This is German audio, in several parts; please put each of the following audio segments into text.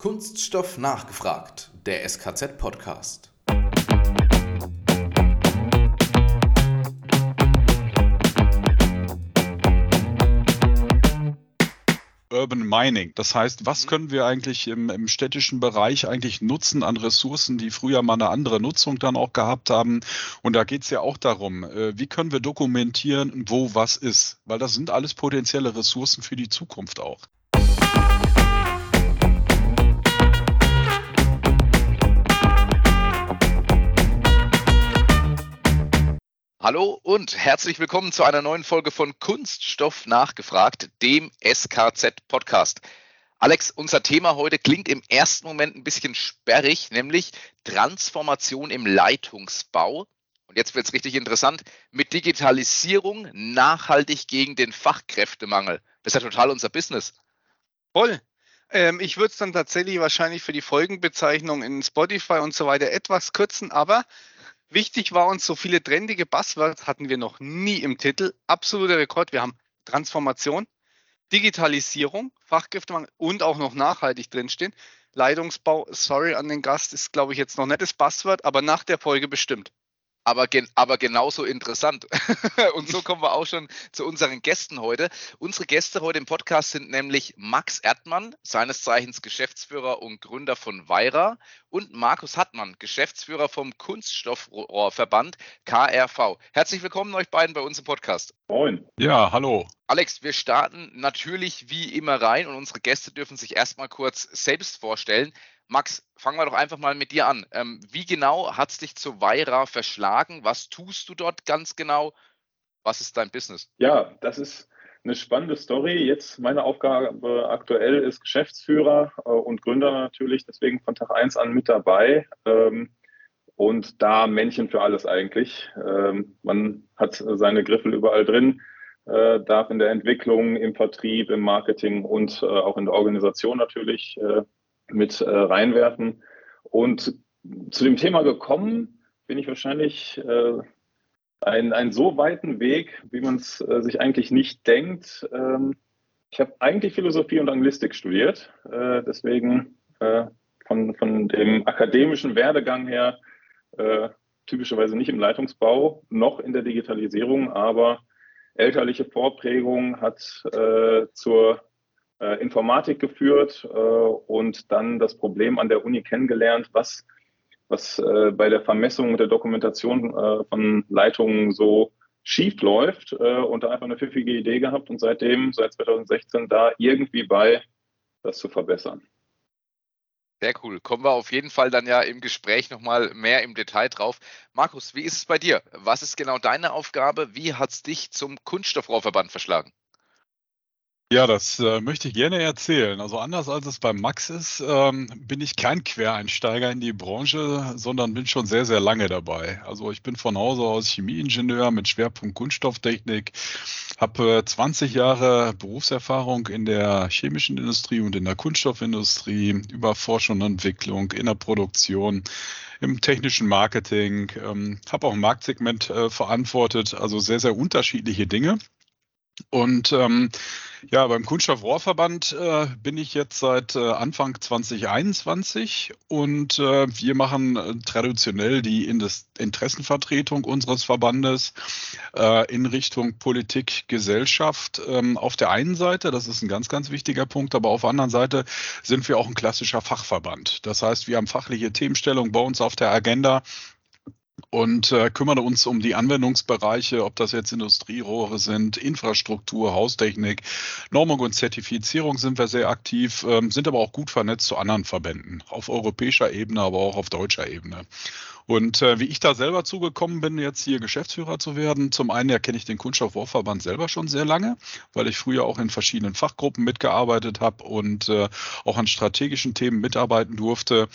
Kunststoff nachgefragt, der SKZ-Podcast. Urban Mining. Das heißt, was mhm. können wir eigentlich im, im, städtischen Bereich eigentlich nutzen an Ressourcen, die früher mal eine andere Nutzung dann auch gehabt haben? Und da geht es ja auch darum, äh, wie können wir dokumentieren, wo was ist? Weil das sind alles potenzielle Ressourcen für die Zukunft auch. Hallo und herzlich willkommen zu einer neuen Folge von Kunststoff nachgefragt, dem SKZ Podcast. Alex, unser Thema heute klingt im ersten Moment ein bisschen sperrig, nämlich Transformation im Leitungsbau. Und jetzt wird es richtig interessant, mit Digitalisierung nachhaltig gegen den Fachkräftemangel. Das ist ja total unser Business. Voll. Ähm, ich würde es dann tatsächlich wahrscheinlich für die Folgenbezeichnung in Spotify und so weiter etwas kürzen, aber Wichtig war uns, so viele trendige Buzzwords hatten wir noch nie im Titel. Absoluter Rekord. Wir haben Transformation, Digitalisierung, Fachkräftemangel und auch noch nachhaltig drinstehen. Leitungsbau, sorry an den Gast, ist glaube ich jetzt noch nicht das Buzzword, aber nach der Folge bestimmt aber, gen aber genauso interessant. und so kommen wir auch schon zu unseren Gästen heute. Unsere Gäste heute im Podcast sind nämlich Max Erdmann, seines Zeichens Geschäftsführer und Gründer von Weira, und Markus Hattmann, Geschäftsführer vom Kunststoffrohrverband KRV. Herzlich willkommen euch beiden bei uns im Podcast. Moin. Ja, hallo. Alex, wir starten natürlich wie immer rein und unsere Gäste dürfen sich erstmal kurz selbst vorstellen. Max, fangen wir doch einfach mal mit dir an. Ähm, wie genau hat es dich zu Weira verschlagen? Was tust du dort ganz genau? Was ist dein Business? Ja, das ist eine spannende Story. Jetzt meine Aufgabe aktuell ist Geschäftsführer äh, und Gründer natürlich, deswegen von Tag 1 an mit dabei. Ähm, und da Männchen für alles eigentlich. Ähm, man hat seine Griffel überall drin, äh, darf in der Entwicklung, im Vertrieb, im Marketing und äh, auch in der Organisation natürlich äh, mit äh, reinwerfen. Und zu dem Thema gekommen bin ich wahrscheinlich äh, einen, einen so weiten Weg, wie man es äh, sich eigentlich nicht denkt. Ähm, ich habe eigentlich Philosophie und Anglistik studiert, äh, deswegen äh, von, von dem akademischen Werdegang her äh, typischerweise nicht im Leitungsbau, noch in der Digitalisierung, aber elterliche Vorprägung hat äh, zur Informatik geführt äh, und dann das Problem an der Uni kennengelernt, was, was äh, bei der Vermessung und der Dokumentation äh, von Leitungen so schief läuft äh, und da einfach eine pfiffige Idee gehabt und seitdem, seit 2016, da irgendwie bei, das zu verbessern. Sehr cool. Kommen wir auf jeden Fall dann ja im Gespräch nochmal mehr im Detail drauf. Markus, wie ist es bei dir? Was ist genau deine Aufgabe? Wie hat es dich zum Kunststoffrohrverband verschlagen? Ja, das äh, möchte ich gerne erzählen. Also anders als es beim Max ist, ähm, bin ich kein Quereinsteiger in die Branche, sondern bin schon sehr, sehr lange dabei. Also ich bin von Hause aus Chemieingenieur mit Schwerpunkt Kunststofftechnik, habe äh, 20 Jahre Berufserfahrung in der chemischen Industrie und in der Kunststoffindustrie über Forschung und Entwicklung, in der Produktion, im technischen Marketing, ähm, habe auch ein Marktsegment äh, verantwortet, also sehr, sehr unterschiedliche Dinge. Und ähm, ja, beim Kunststoffrohrverband äh, bin ich jetzt seit äh, Anfang 2021 und äh, wir machen äh, traditionell die Interessenvertretung unseres Verbandes äh, in Richtung Politik, Gesellschaft. Ähm, auf der einen Seite, das ist ein ganz, ganz wichtiger Punkt, aber auf der anderen Seite sind wir auch ein klassischer Fachverband. Das heißt, wir haben fachliche Themenstellung bei uns auf der Agenda und äh, kümmern uns um die Anwendungsbereiche, ob das jetzt Industrierohre sind, Infrastruktur, Haustechnik, Normung und Zertifizierung sind wir sehr aktiv, ähm, sind aber auch gut vernetzt zu anderen Verbänden, auf europäischer Ebene, aber auch auf deutscher Ebene. Und äh, wie ich da selber zugekommen bin, jetzt hier Geschäftsführer zu werden, zum einen ja kenne ich den Kunststoffrohrverband selber schon sehr lange, weil ich früher auch in verschiedenen Fachgruppen mitgearbeitet habe und äh, auch an strategischen Themen mitarbeiten durfte.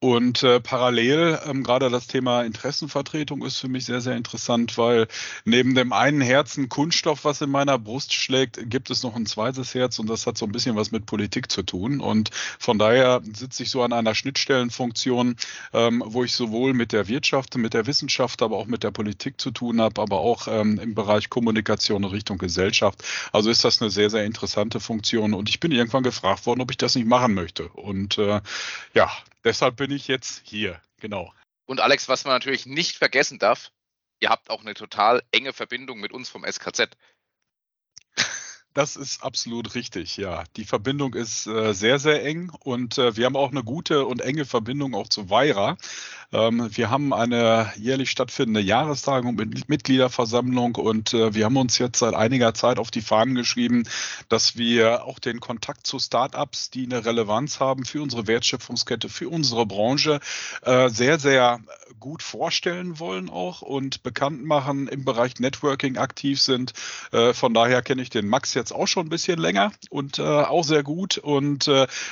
Und äh, parallel ähm, gerade das Thema Interessenvertretung ist für mich sehr, sehr interessant, weil neben dem einen Herzen Kunststoff, was in meiner Brust schlägt, gibt es noch ein zweites Herz und das hat so ein bisschen was mit Politik zu tun. Und von daher sitze ich so an einer Schnittstellenfunktion, ähm, wo ich sowohl mit der Wirtschaft, mit der Wissenschaft, aber auch mit der Politik zu tun habe, aber auch ähm, im Bereich Kommunikation in Richtung Gesellschaft. Also ist das eine sehr, sehr interessante Funktion und ich bin irgendwann gefragt worden, ob ich das nicht machen möchte. Und äh, ja, Deshalb bin ich jetzt hier, genau. Und Alex, was man natürlich nicht vergessen darf, ihr habt auch eine total enge Verbindung mit uns vom SKZ. Das ist absolut richtig, ja. Die Verbindung ist äh, sehr, sehr eng und äh, wir haben auch eine gute und enge Verbindung auch zu Weira. Ähm, wir haben eine jährlich stattfindende Jahrestagung mit Mitgliederversammlung und äh, wir haben uns jetzt seit einiger Zeit auf die Fahnen geschrieben, dass wir auch den Kontakt zu Startups, die eine Relevanz haben für unsere Wertschöpfungskette, für unsere Branche, äh, sehr, sehr gut vorstellen wollen auch und bekannt machen, im Bereich Networking aktiv sind. Äh, von daher kenne ich den Max jetzt auch schon ein bisschen länger und auch sehr gut und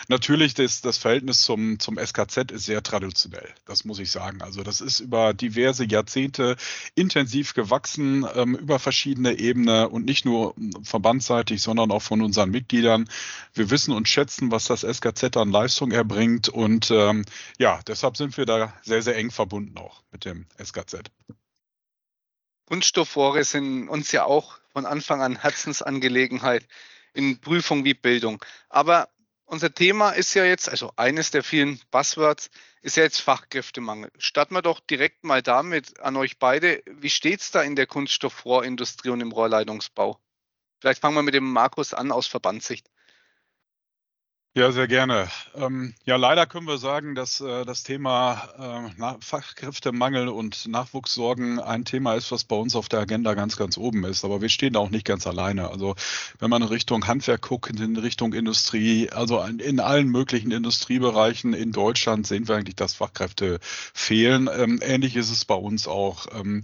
natürlich das, das Verhältnis zum, zum SKZ ist sehr traditionell. Das muss ich sagen. Also das ist über diverse Jahrzehnte intensiv gewachsen, ähm, über verschiedene Ebenen und nicht nur verbandsseitig, sondern auch von unseren Mitgliedern. Wir wissen und schätzen, was das SKZ an Leistung erbringt und ähm, ja, deshalb sind wir da sehr, sehr eng verbunden auch mit dem SKZ. Kunststoffrohre sind uns ja auch von Anfang an Herzensangelegenheit in Prüfung wie Bildung. Aber unser Thema ist ja jetzt, also eines der vielen Buzzwords, ist ja jetzt Fachkräftemangel. Starten wir doch direkt mal damit an euch beide. Wie steht es da in der Kunststoffrohrindustrie und im Rohrleitungsbau? Vielleicht fangen wir mit dem Markus an aus Verbandssicht. Ja, sehr gerne. Ähm, ja, leider können wir sagen, dass äh, das Thema äh, Fachkräftemangel und Nachwuchssorgen ein Thema ist, was bei uns auf der Agenda ganz, ganz oben ist. Aber wir stehen da auch nicht ganz alleine. Also wenn man in Richtung Handwerk guckt, in Richtung Industrie, also in, in allen möglichen Industriebereichen in Deutschland sehen wir eigentlich, dass Fachkräfte fehlen. Ähm, ähnlich ist es bei uns auch. Ähm,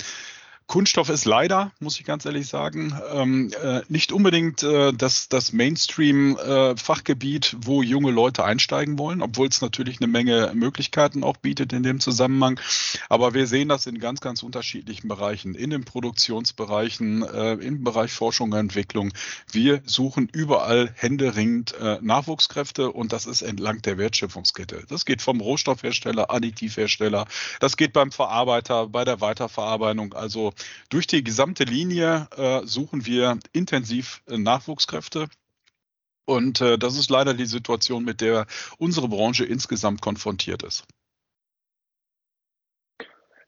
Kunststoff ist leider, muss ich ganz ehrlich sagen, ähm, äh, nicht unbedingt äh, das, das Mainstream-Fachgebiet, äh, wo junge Leute einsteigen wollen, obwohl es natürlich eine Menge Möglichkeiten auch bietet in dem Zusammenhang. Aber wir sehen das in ganz, ganz unterschiedlichen Bereichen, in den Produktionsbereichen, äh, im Bereich Forschung und Entwicklung. Wir suchen überall händeringend äh, Nachwuchskräfte und das ist entlang der Wertschöpfungskette. Das geht vom Rohstoffhersteller, Additivhersteller, das geht beim Verarbeiter, bei der Weiterverarbeitung. Also durch die gesamte Linie äh, suchen wir intensiv äh, Nachwuchskräfte. Und äh, das ist leider die Situation, mit der unsere Branche insgesamt konfrontiert ist.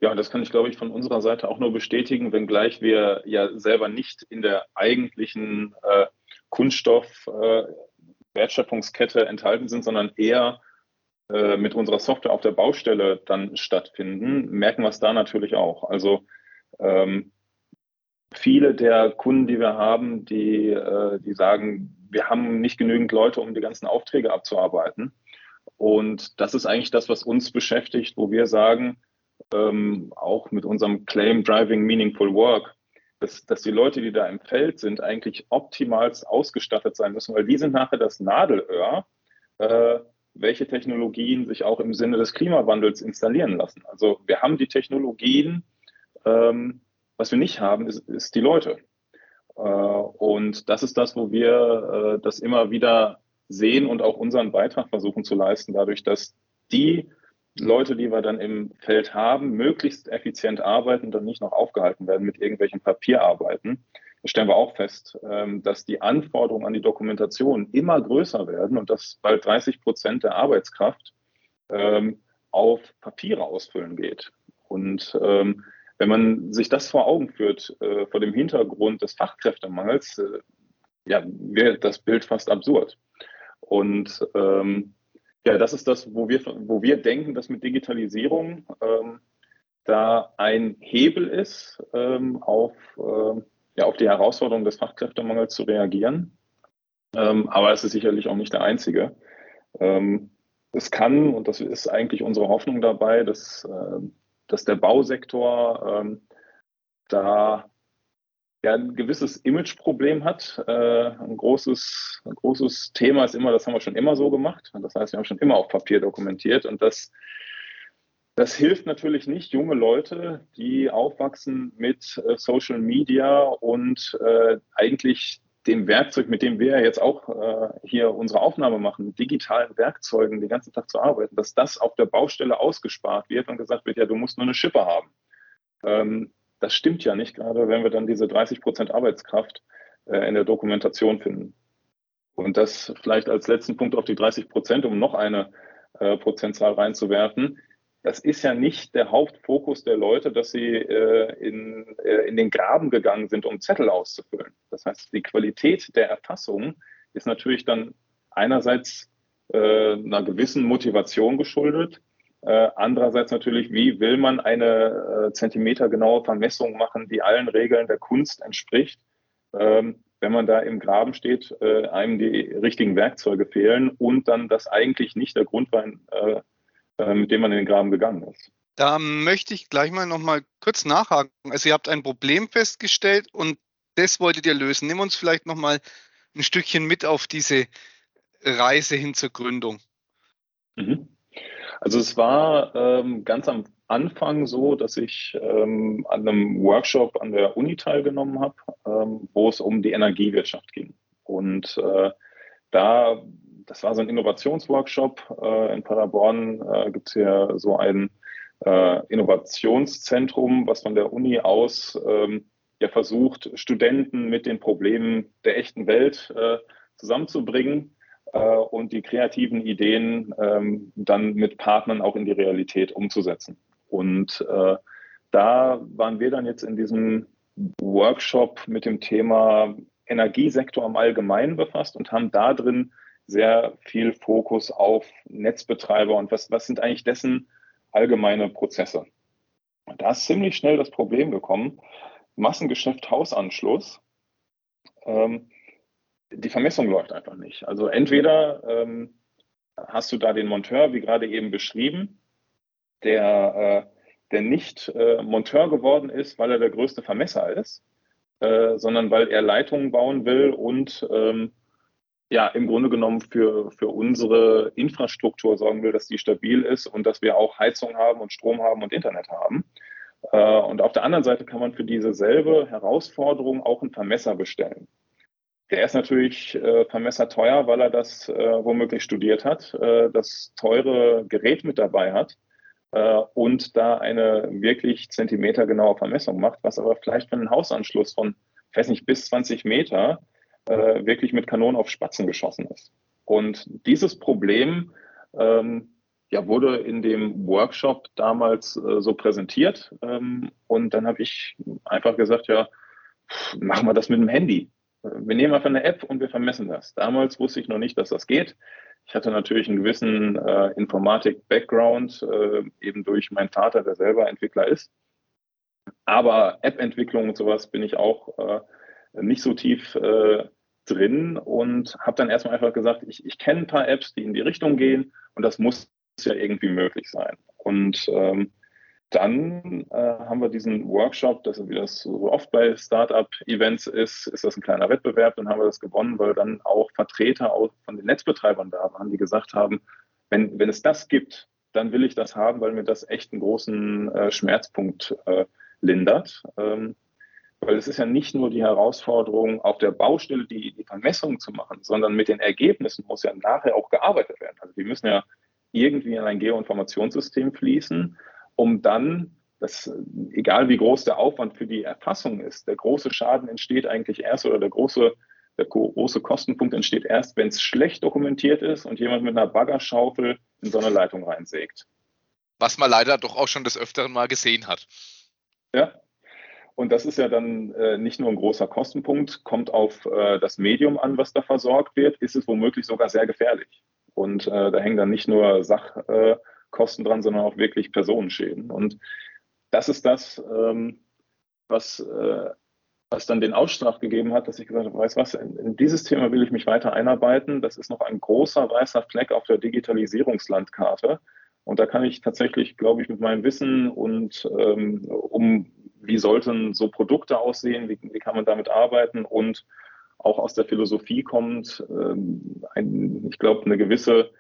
Ja, das kann ich, glaube ich, von unserer Seite auch nur bestätigen, wenngleich wir ja selber nicht in der eigentlichen äh, Kunststoff-Wertschöpfungskette äh, enthalten sind, sondern eher äh, mit unserer Software auf der Baustelle dann stattfinden, merken wir es da natürlich auch. Also ähm, viele der Kunden, die wir haben, die, äh, die sagen, wir haben nicht genügend Leute, um die ganzen Aufträge abzuarbeiten. Und das ist eigentlich das, was uns beschäftigt, wo wir sagen, ähm, auch mit unserem Claim Driving Meaningful Work, dass, dass die Leute, die da im Feld sind, eigentlich optimal ausgestattet sein müssen, weil die sind nachher das Nadelöhr, äh, welche Technologien sich auch im Sinne des Klimawandels installieren lassen. Also wir haben die Technologien, ähm, was wir nicht haben, ist, ist die Leute. Äh, und das ist das, wo wir äh, das immer wieder sehen und auch unseren Beitrag versuchen zu leisten, dadurch, dass die Leute, die wir dann im Feld haben, möglichst effizient arbeiten und dann nicht noch aufgehalten werden mit irgendwelchen Papierarbeiten. Da stellen wir auch fest, ähm, dass die Anforderungen an die Dokumentation immer größer werden und dass bald 30 Prozent der Arbeitskraft ähm, auf Papiere ausfüllen geht. Und ähm, wenn man sich das vor Augen führt, äh, vor dem Hintergrund des Fachkräftemangels, äh, ja, wäre das Bild fast absurd. Und ähm, ja, das ist das, wo wir, wo wir denken, dass mit Digitalisierung ähm, da ein Hebel ist, ähm, auf, äh, ja, auf die Herausforderung des Fachkräftemangels zu reagieren. Ähm, aber es ist sicherlich auch nicht der einzige. Ähm, es kann, und das ist eigentlich unsere Hoffnung dabei, dass äh, dass der Bausektor ähm, da ja, ein gewisses Imageproblem hat. Äh, ein, großes, ein großes Thema ist immer, das haben wir schon immer so gemacht. Das heißt, wir haben schon immer auf Papier dokumentiert und das Das hilft natürlich nicht junge Leute, die aufwachsen mit äh, Social Media und äh, eigentlich dem Werkzeug, mit dem wir jetzt auch äh, hier unsere Aufnahme machen, mit digitalen Werkzeugen den ganzen Tag zu arbeiten, dass das auf der Baustelle ausgespart wird und gesagt wird, ja, du musst nur eine Schippe haben. Ähm, das stimmt ja nicht, gerade wenn wir dann diese 30 Prozent Arbeitskraft äh, in der Dokumentation finden. Und das vielleicht als letzten Punkt auf die 30 Prozent, um noch eine äh, Prozentzahl reinzuwerfen das ist ja nicht der Hauptfokus der Leute, dass sie äh, in, äh, in den Graben gegangen sind, um Zettel auszufüllen. Das heißt, die Qualität der Erfassung ist natürlich dann einerseits äh, einer gewissen Motivation geschuldet, äh, andererseits natürlich, wie will man eine äh, zentimetergenaue Vermessung machen, die allen Regeln der Kunst entspricht. Ähm, wenn man da im Graben steht, äh, einem die richtigen Werkzeuge fehlen und dann das eigentlich nicht der Grund war, mit dem man in den Graben gegangen ist. Da möchte ich gleich mal noch mal kurz nachhaken. Also ihr habt ein Problem festgestellt und das wolltet ihr lösen. Nimm uns vielleicht noch mal ein Stückchen mit auf diese Reise hin zur Gründung. Mhm. Also es war ähm, ganz am Anfang so, dass ich ähm, an einem Workshop an der Uni teilgenommen habe, ähm, wo es um die Energiewirtschaft ging. Und äh, da das war so ein Innovationsworkshop. Äh, in Paderborn äh, gibt es hier so ein äh, Innovationszentrum, was von der Uni aus ähm, ja versucht, Studenten mit den Problemen der echten Welt äh, zusammenzubringen äh, und die kreativen Ideen ähm, dann mit Partnern auch in die Realität umzusetzen. Und äh, da waren wir dann jetzt in diesem Workshop mit dem Thema Energiesektor im Allgemeinen befasst und haben da drin sehr viel Fokus auf Netzbetreiber und was, was sind eigentlich dessen allgemeine Prozesse. Da ist ziemlich schnell das Problem gekommen, Massengeschäft Hausanschluss, ähm, die Vermessung läuft einfach nicht. Also entweder ähm, hast du da den Monteur, wie gerade eben beschrieben, der, äh, der nicht äh, Monteur geworden ist, weil er der größte Vermesser ist, äh, sondern weil er Leitungen bauen will und ähm, ja im Grunde genommen für, für unsere Infrastruktur sorgen will, dass die stabil ist und dass wir auch Heizung haben und Strom haben und Internet haben. Äh, und auf der anderen Seite kann man für diese selbe Herausforderung auch einen Vermesser bestellen. Der ist natürlich äh, Vermesser teuer, weil er das äh, womöglich studiert hat, äh, das teure Gerät mit dabei hat äh, und da eine wirklich zentimetergenaue Vermessung macht, was aber vielleicht für einen Hausanschluss von, ich weiß nicht, bis 20 Meter äh, wirklich mit Kanonen auf Spatzen geschossen ist. Und dieses Problem ähm, ja, wurde in dem Workshop damals äh, so präsentiert. Ähm, und dann habe ich einfach gesagt, ja, machen wir das mit dem Handy. Wir nehmen einfach eine App und wir vermessen das. Damals wusste ich noch nicht, dass das geht. Ich hatte natürlich einen gewissen äh, Informatik-Background, äh, eben durch meinen Vater, der selber Entwickler ist. Aber App-Entwicklung und sowas bin ich auch äh, nicht so tief äh, drin und habe dann erstmal einfach gesagt, ich, ich kenne ein paar Apps, die in die Richtung gehen und das muss ja irgendwie möglich sein. Und ähm, dann äh, haben wir diesen Workshop, das wie das so oft bei Startup-Events ist, ist das ein kleiner Wettbewerb, dann haben wir das gewonnen, weil dann auch Vertreter auch von den Netzbetreibern da waren, die gesagt haben, wenn, wenn es das gibt, dann will ich das haben, weil mir das echt einen großen äh, Schmerzpunkt äh, lindert. Ähm, weil es ist ja nicht nur die Herausforderung, auf der Baustelle die, die Vermessung zu machen, sondern mit den Ergebnissen muss ja nachher auch gearbeitet werden. Also die müssen ja irgendwie in ein Geoinformationssystem fließen, um dann, das, egal wie groß der Aufwand für die Erfassung ist, der große Schaden entsteht eigentlich erst oder der große, der große Kostenpunkt entsteht erst, wenn es schlecht dokumentiert ist und jemand mit einer Baggerschaufel in so eine Leitung reinsägt. Was man leider doch auch schon des Öfteren mal gesehen hat. Ja, und das ist ja dann äh, nicht nur ein großer Kostenpunkt, kommt auf äh, das Medium an, was da versorgt wird, ist es womöglich sogar sehr gefährlich. Und äh, da hängen dann nicht nur Sachkosten dran, sondern auch wirklich Personenschäden. Und das ist das, ähm, was, äh, was dann den Ausschlag gegeben hat, dass ich gesagt habe, weißt was, in, in, dieses Thema will ich mich weiter einarbeiten. Das ist noch ein großer weißer Fleck auf der Digitalisierungslandkarte. Und da kann ich tatsächlich, glaube ich, mit meinem Wissen und ähm, um wie sollten so Produkte aussehen, wie, wie kann man damit arbeiten und auch aus der Philosophie kommt, ähm, ein, ich glaube, eine gewisse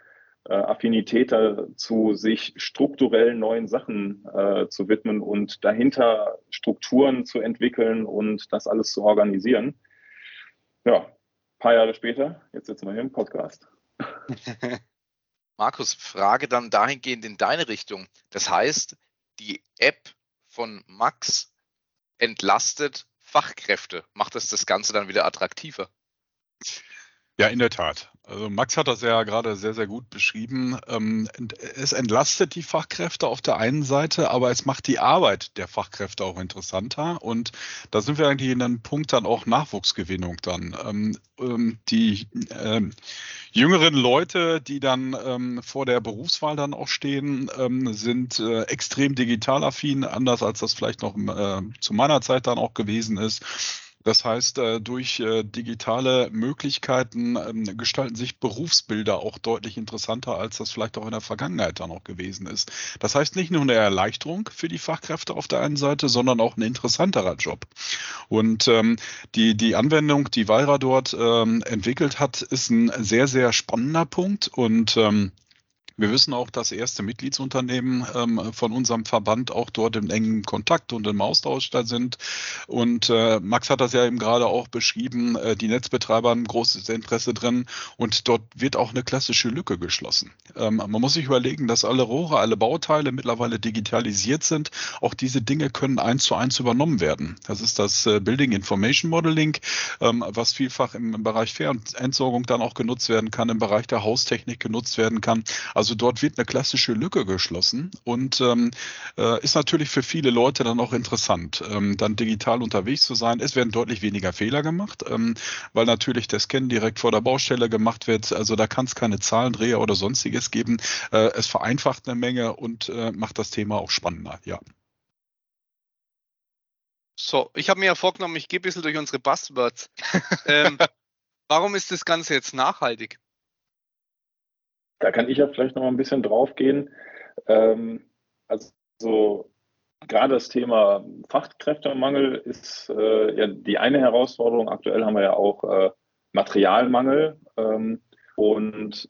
äh, Affinität dazu, sich strukturell neuen Sachen äh, zu widmen und dahinter Strukturen zu entwickeln und das alles zu organisieren. Ja, paar Jahre später, jetzt sitzen wir hier im Podcast. Markus, Frage dann dahingehend in deine Richtung. Das heißt, die App von Max entlastet Fachkräfte. Macht das das Ganze dann wieder attraktiver? Ja, in der Tat. Also Max hat das ja gerade sehr, sehr gut beschrieben. Ähm, es entlastet die Fachkräfte auf der einen Seite, aber es macht die Arbeit der Fachkräfte auch interessanter. Und da sind wir eigentlich in einem Punkt dann auch Nachwuchsgewinnung dann. Ähm, ähm, die jüngeren Leute, die dann vor der Berufswahl dann auch stehen, sind äh, extrem digital affin, anders als das vielleicht noch äh, zu meiner Zeit dann auch gewesen ist. Das heißt, äh, durch äh, digitale Möglichkeiten ähm, gestalten sich Berufsbilder auch deutlich interessanter, als das vielleicht auch in der Vergangenheit dann auch gewesen ist. Das heißt nicht nur eine Erleichterung für die Fachkräfte auf der einen Seite, sondern auch ein interessanterer Job. Und ähm, die, die Anwendung, die Valra dort ähm, entwickelt hat, ist ein sehr, sehr spannender Punkt und ähm, wir wissen auch, dass erste Mitgliedsunternehmen ähm, von unserem Verband auch dort im engen Kontakt und im Austausch da sind. Und äh, Max hat das ja eben gerade auch beschrieben, äh, die Netzbetreiber haben großes Interesse drin und dort wird auch eine klassische Lücke geschlossen. Ähm, man muss sich überlegen, dass alle Rohre, alle Bauteile mittlerweile digitalisiert sind. Auch diese Dinge können eins zu eins übernommen werden. Das ist das äh, Building Information Modeling, ähm, was vielfach im, im Bereich Fair- und Entsorgung dann auch genutzt werden kann, im Bereich der Haustechnik genutzt werden kann. Also also dort wird eine klassische Lücke geschlossen und ähm, äh, ist natürlich für viele Leute dann auch interessant, ähm, dann digital unterwegs zu sein. Es werden deutlich weniger Fehler gemacht, ähm, weil natürlich der Scan direkt vor der Baustelle gemacht wird. Also da kann es keine Zahlendreher oder sonstiges geben. Äh, es vereinfacht eine Menge und äh, macht das Thema auch spannender, ja. So, ich habe mir ja vorgenommen, ich gehe ein bisschen durch unsere Buzzwords. ähm, warum ist das Ganze jetzt nachhaltig? Da kann ich ja vielleicht noch mal ein bisschen drauf gehen. Ähm, also gerade das Thema Fachkräftemangel ist äh, ja die eine Herausforderung. Aktuell haben wir ja auch äh, Materialmangel. Ähm, und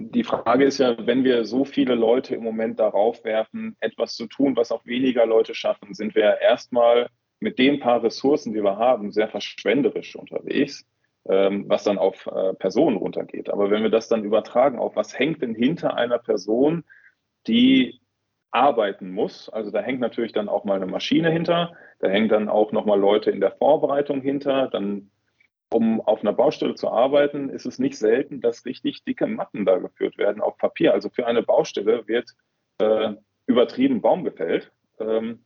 die Frage ist ja, wenn wir so viele Leute im Moment darauf werfen, etwas zu tun, was auch weniger Leute schaffen, sind wir erstmal mit den paar Ressourcen, die wir haben, sehr verschwenderisch unterwegs was dann auf äh, Personen runtergeht. Aber wenn wir das dann übertragen auf, was hängt denn hinter einer Person, die arbeiten muss, also da hängt natürlich dann auch mal eine Maschine hinter, da hängen dann auch nochmal Leute in der Vorbereitung hinter, dann um auf einer Baustelle zu arbeiten, ist es nicht selten, dass richtig dicke Matten da geführt werden auf Papier. Also für eine Baustelle wird äh, übertrieben Baum gefällt. Ähm.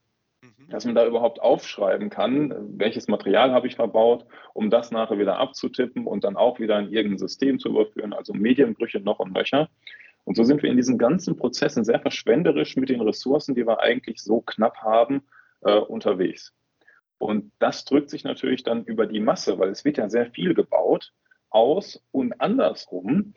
Dass man da überhaupt aufschreiben kann, welches Material habe ich verbaut, um das nachher wieder abzutippen und dann auch wieder in irgendein System zu überführen, also Medienbrüche noch und nöcher. Und so sind wir in diesen ganzen Prozessen sehr verschwenderisch mit den Ressourcen, die wir eigentlich so knapp haben, äh, unterwegs. Und das drückt sich natürlich dann über die Masse, weil es wird ja sehr viel gebaut, aus und andersrum.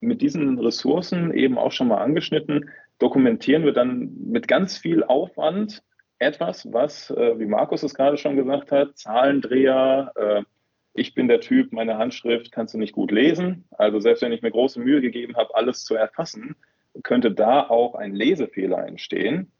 Mit diesen Ressourcen eben auch schon mal angeschnitten, dokumentieren wir dann mit ganz viel Aufwand etwas, was, äh, wie Markus es gerade schon gesagt hat, Zahlendreher, äh, ich bin der Typ, meine Handschrift kannst du nicht gut lesen. Also selbst wenn ich mir große Mühe gegeben habe, alles zu erfassen, könnte da auch ein Lesefehler entstehen.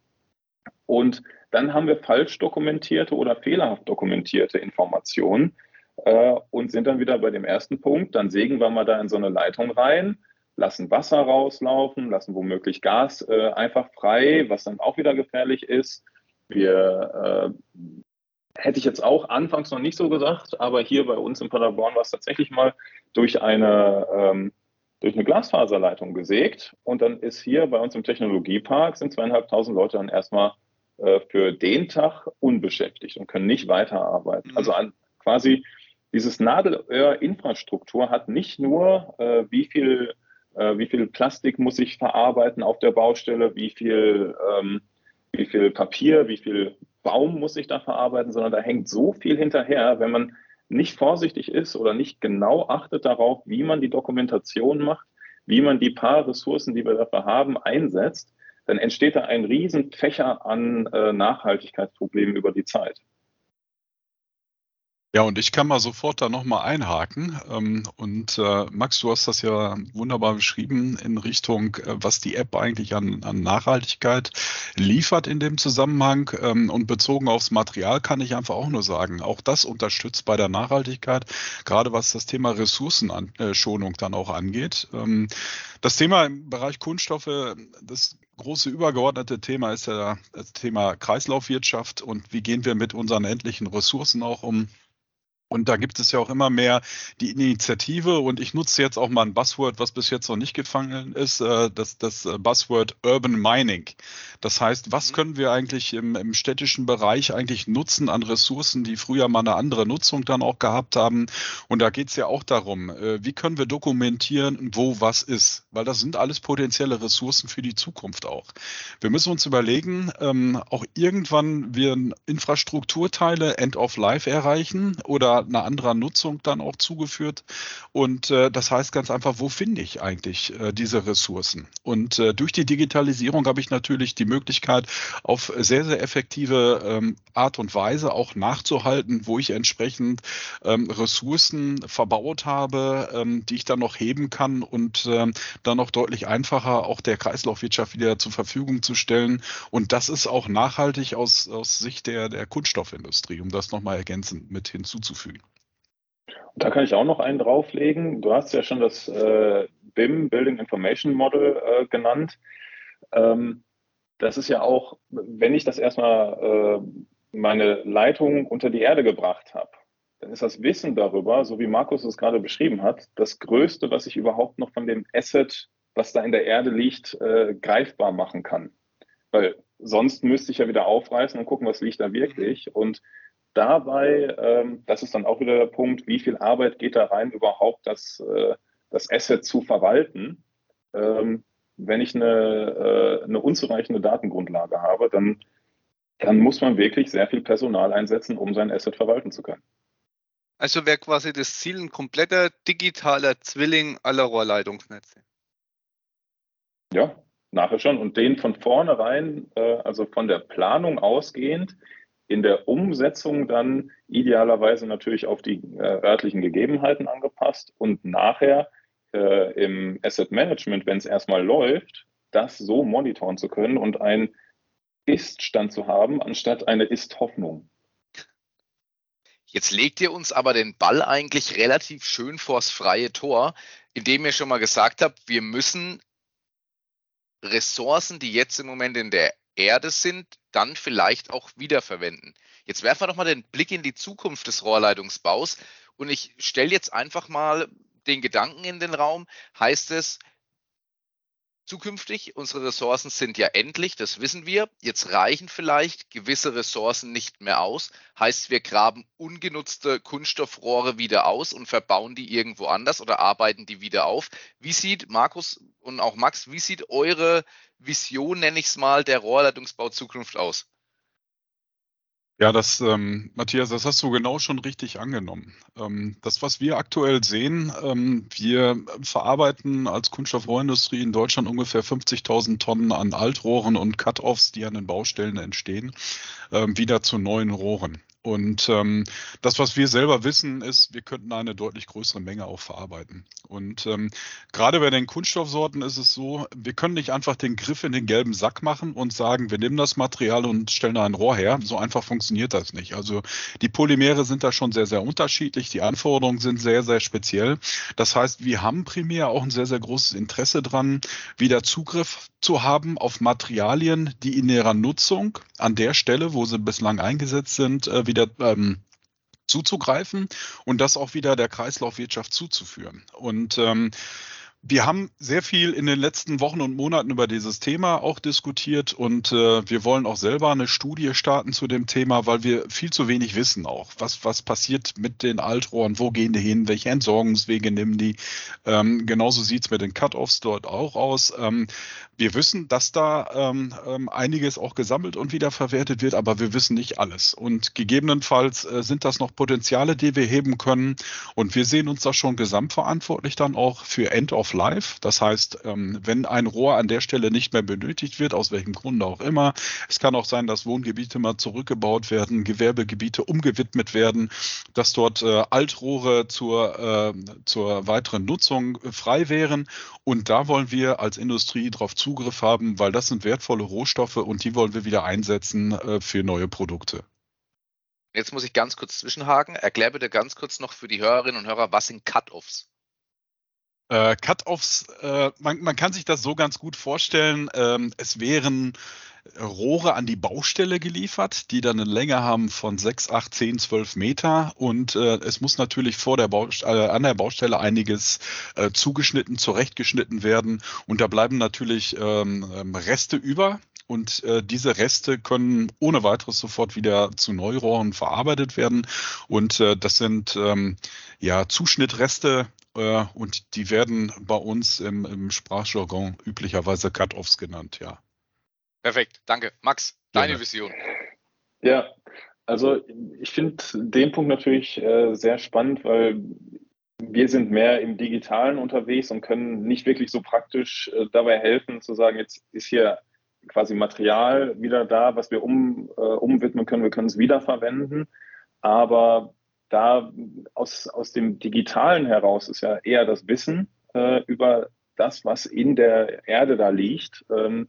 Und dann haben wir falsch dokumentierte oder fehlerhaft dokumentierte Informationen äh, und sind dann wieder bei dem ersten Punkt. Dann sägen wir mal da in so eine Leitung rein, lassen Wasser rauslaufen, lassen womöglich Gas äh, einfach frei, was dann auch wieder gefährlich ist. Wir äh, hätte ich jetzt auch anfangs noch nicht so gesagt, aber hier bei uns in Paderborn war es tatsächlich mal durch eine, ähm, durch eine Glasfaserleitung gesägt. Und dann ist hier bei uns im Technologiepark sind zweieinhalbtausend Leute dann erstmal äh, für den Tag unbeschäftigt und können nicht weiterarbeiten. Mhm. Also an, quasi dieses Nadelöhr-Infrastruktur hat nicht nur, äh, wie viel äh, wie viel Plastik muss ich verarbeiten auf der Baustelle, wie viel ähm, wie viel Papier, wie viel Baum muss ich da verarbeiten, sondern da hängt so viel hinterher, wenn man nicht vorsichtig ist oder nicht genau achtet darauf, wie man die Dokumentation macht, wie man die paar Ressourcen, die wir dafür haben, einsetzt, dann entsteht da ein Riesenfächer an äh, Nachhaltigkeitsproblemen über die Zeit. Ja, und ich kann mal sofort da nochmal einhaken. Ähm, und äh, Max, du hast das ja wunderbar beschrieben in Richtung, äh, was die App eigentlich an, an Nachhaltigkeit liefert in dem Zusammenhang. Ähm, und bezogen aufs Material kann ich einfach auch nur sagen, auch das unterstützt bei der Nachhaltigkeit, gerade was das Thema Ressourcenschonung dann auch angeht. Ähm, das Thema im Bereich Kunststoffe, das große übergeordnete Thema ist ja das Thema Kreislaufwirtschaft und wie gehen wir mit unseren endlichen Ressourcen auch um. Und da gibt es ja auch immer mehr die Initiative und ich nutze jetzt auch mal ein Buzzword, was bis jetzt noch nicht gefallen ist, äh, das, das äh, Buzzword Urban Mining. Das heißt, was mhm. können wir eigentlich im, im städtischen Bereich eigentlich nutzen an Ressourcen, die früher mal eine andere Nutzung dann auch gehabt haben? Und da geht es ja auch darum, äh, wie können wir dokumentieren, wo was ist? Weil das sind alles potenzielle Ressourcen für die Zukunft auch. Wir müssen uns überlegen, ähm, auch irgendwann wir Infrastrukturteile End of Life erreichen oder einer anderen Nutzung dann auch zugeführt. Und äh, das heißt ganz einfach, wo finde ich eigentlich äh, diese Ressourcen? Und äh, durch die Digitalisierung habe ich natürlich die Möglichkeit, auf sehr, sehr effektive ähm, Art und Weise auch nachzuhalten, wo ich entsprechend ähm, Ressourcen verbaut habe, ähm, die ich dann noch heben kann und ähm, dann noch deutlich einfacher auch der Kreislaufwirtschaft wieder zur Verfügung zu stellen. Und das ist auch nachhaltig aus, aus Sicht der, der Kunststoffindustrie, um das nochmal ergänzend mit hinzuzufügen. Da kann ich auch noch einen drauflegen. Du hast ja schon das äh, BIM, Building Information Model, äh, genannt. Ähm, das ist ja auch, wenn ich das erstmal äh, meine Leitung unter die Erde gebracht habe, dann ist das Wissen darüber, so wie Markus es gerade beschrieben hat, das Größte, was ich überhaupt noch von dem Asset, was da in der Erde liegt, äh, greifbar machen kann. Weil sonst müsste ich ja wieder aufreißen und gucken, was liegt da wirklich. Und dabei, ähm, das ist dann auch wieder der Punkt, wie viel Arbeit geht da rein, überhaupt das, äh, das Asset zu verwalten. Ähm, wenn ich eine, äh, eine unzureichende Datengrundlage habe, dann, dann muss man wirklich sehr viel Personal einsetzen, um sein Asset verwalten zu können. Also wäre quasi das Ziel ein kompletter digitaler Zwilling aller Rohrleitungsnetze. Ja, nachher schon. Und den von vornherein, äh, also von der Planung ausgehend, in der Umsetzung dann idealerweise natürlich auf die äh, örtlichen Gegebenheiten angepasst und nachher äh, im Asset Management, wenn es erstmal läuft, das so monitoren zu können und ein Ist-Stand zu haben, anstatt eine Ist-Hoffnung. Jetzt legt ihr uns aber den Ball eigentlich relativ schön vors freie Tor, indem ihr schon mal gesagt habt, wir müssen Ressourcen, die jetzt im Moment in der Erde sind, dann vielleicht auch wiederverwenden. Jetzt werfen wir doch mal den Blick in die Zukunft des Rohrleitungsbaus und ich stelle jetzt einfach mal den Gedanken in den Raum. Heißt es, zukünftig, unsere Ressourcen sind ja endlich, das wissen wir. Jetzt reichen vielleicht gewisse Ressourcen nicht mehr aus. Heißt, wir graben ungenutzte Kunststoffrohre wieder aus und verbauen die irgendwo anders oder arbeiten die wieder auf. Wie sieht Markus und auch Max, wie sieht eure Vision, nenne ich es mal, der Rohrleitungsbau Zukunft aus? Ja, das, ähm, Matthias, das hast du genau schon richtig angenommen. Ähm, das, was wir aktuell sehen, ähm, wir verarbeiten als Kunststoffrohrindustrie in Deutschland ungefähr 50.000 Tonnen an Altrohren und Cut-Offs, die an den Baustellen entstehen, ähm, wieder zu neuen Rohren. Und ähm, das, was wir selber wissen, ist, wir könnten eine deutlich größere Menge auch verarbeiten. Und ähm, gerade bei den Kunststoffsorten ist es so, wir können nicht einfach den Griff in den gelben Sack machen und sagen, wir nehmen das Material und stellen da ein Rohr her. So einfach funktioniert das nicht. Also die Polymere sind da schon sehr, sehr unterschiedlich. Die Anforderungen sind sehr, sehr speziell. Das heißt, wir haben primär auch ein sehr, sehr großes Interesse dran, wieder Zugriff zu haben auf Materialien, die in ihrer Nutzung an der Stelle, wo sie bislang eingesetzt sind, äh, wieder ähm, zuzugreifen und das auch wieder der Kreislaufwirtschaft zuzuführen. Und ähm, wir haben sehr viel in den letzten Wochen und Monaten über dieses Thema auch diskutiert und äh, wir wollen auch selber eine Studie starten zu dem Thema, weil wir viel zu wenig wissen auch. Was, was passiert mit den Altrohren? Wo gehen die hin? Welche Entsorgungswege nehmen die? Ähm, genauso sieht's mit den Cut-Offs dort auch aus. Ähm, wir wissen, dass da ähm, ähm, einiges auch gesammelt und wiederverwertet wird, aber wir wissen nicht alles. Und gegebenenfalls äh, sind das noch Potenziale, die wir heben können. Und wir sehen uns da schon gesamtverantwortlich dann auch für End of Life. Das heißt, ähm, wenn ein Rohr an der Stelle nicht mehr benötigt wird, aus welchem Grunde auch immer, es kann auch sein, dass Wohngebiete mal zurückgebaut werden, Gewerbegebiete umgewidmet werden, dass dort äh, Altrohre zur, äh, zur weiteren Nutzung frei wären. Und da wollen wir als Industrie darauf Zugriff haben, weil das sind wertvolle Rohstoffe und die wollen wir wieder einsetzen äh, für neue Produkte. Jetzt muss ich ganz kurz zwischenhaken. Erklär bitte ganz kurz noch für die Hörerinnen und Hörer, was sind Cut-Offs? Äh, Cut-Offs, äh, man, man, kann sich das so ganz gut vorstellen. Ähm, es wären Rohre an die Baustelle geliefert, die dann eine Länge haben von 6, 8, 10, 12 Meter. Und äh, es muss natürlich vor der Baustelle, äh, an der Baustelle einiges äh, zugeschnitten, zurechtgeschnitten werden. Und da bleiben natürlich ähm, ähm Reste über. Und äh, diese Reste können ohne weiteres sofort wieder zu Neurohren verarbeitet werden. Und äh, das sind ähm, ja Zuschnittreste, äh, und die werden bei uns im, im Sprachjargon üblicherweise Cut-Offs genannt, ja. Perfekt, danke. Max, deine ja. Vision. Ja, also ich finde den Punkt natürlich äh, sehr spannend, weil wir sind mehr im Digitalen unterwegs und können nicht wirklich so praktisch äh, dabei helfen, zu sagen, jetzt ist hier quasi Material wieder da, was wir um, äh, umwidmen können. Wir können es wiederverwenden. Aber da aus, aus dem Digitalen heraus ist ja eher das Wissen äh, über das, was in der Erde da liegt. Ähm,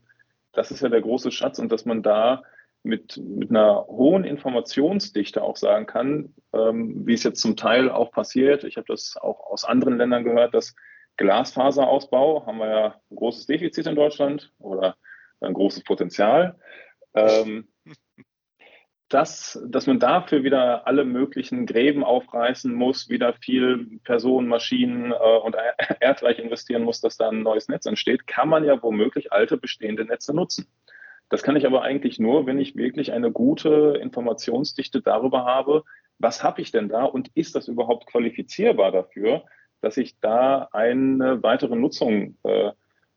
das ist ja der große Schatz und dass man da mit, mit einer hohen Informationsdichte auch sagen kann, ähm, wie es jetzt zum Teil auch passiert. Ich habe das auch aus anderen Ländern gehört, dass Glasfaserausbau haben wir ja ein großes Defizit in Deutschland oder ein großes Potenzial. Ähm, dass, dass man dafür wieder alle möglichen Gräben aufreißen muss, wieder viel Personen, Maschinen äh, und Erdreich investieren muss, dass da ein neues Netz entsteht, kann man ja womöglich alte bestehende Netze nutzen. Das kann ich aber eigentlich nur, wenn ich wirklich eine gute Informationsdichte darüber habe, was habe ich denn da und ist das überhaupt qualifizierbar dafür, dass ich da eine weitere Nutzung äh,